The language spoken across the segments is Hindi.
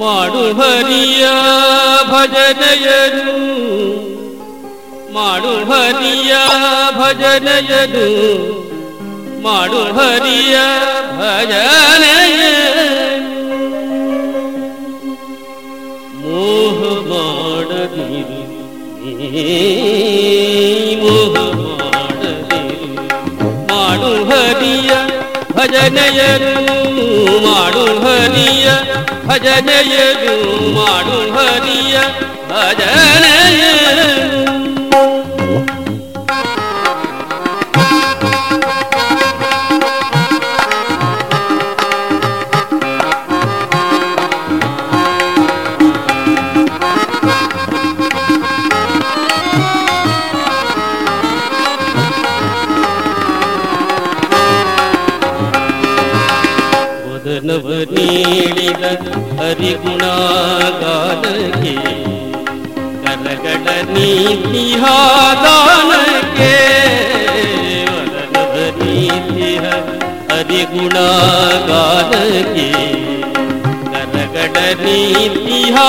ಮಾಡು ಹರಿಯ ಭಜನೆಯನು ಮಾಡು ಹರಿಯ ಭಜನೆಯನು ಮಾಡು ಹರಿಯ ಭಜನೆಯನು ಮೋಹ ಮಾಡದಿರಿ ಮೋಹ ಮಾಡದಿರಿ ಮಾಡು ಹರಿಯ ಭಜನೆಯನು ಮಾಡು ಹರಿಯ ಭಜನೆಯನು ಮಾಡು ಹರಿಯ ಭಜನೆಯನು ವದನವ ನೀಡಿದ ಹರಿಗುಣಗಾನಕ್ಕೆ ಕರಗಡ ನೀತಿಹಾದಾನಕ್ಕೆ ವದನವ ನೀತಿಹ ಹರಿಗುಣಗಾನಕ್ಕೆ ಕರಗಡ ನೀತಿಹಾದಾನಕ್ಕೆ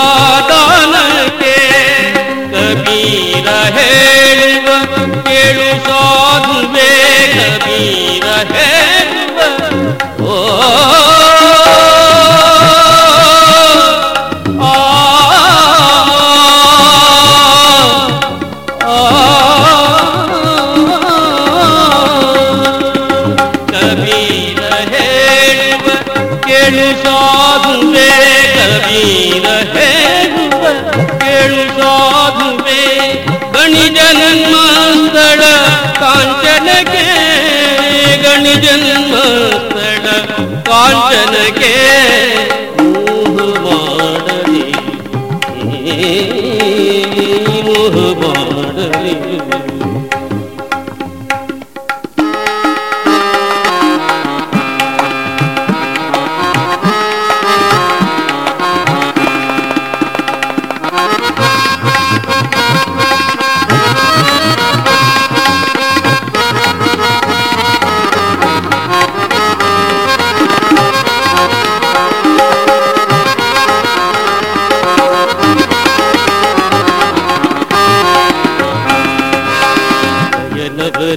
ಕಬೀರ ಹೇಳುವ जन्म तड़ कांचन के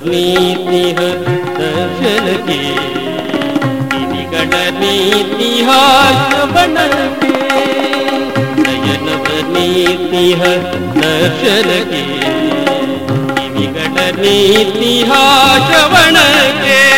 नीति दर्शन के नीति बन नयन नीति दर्शन के नीति बन के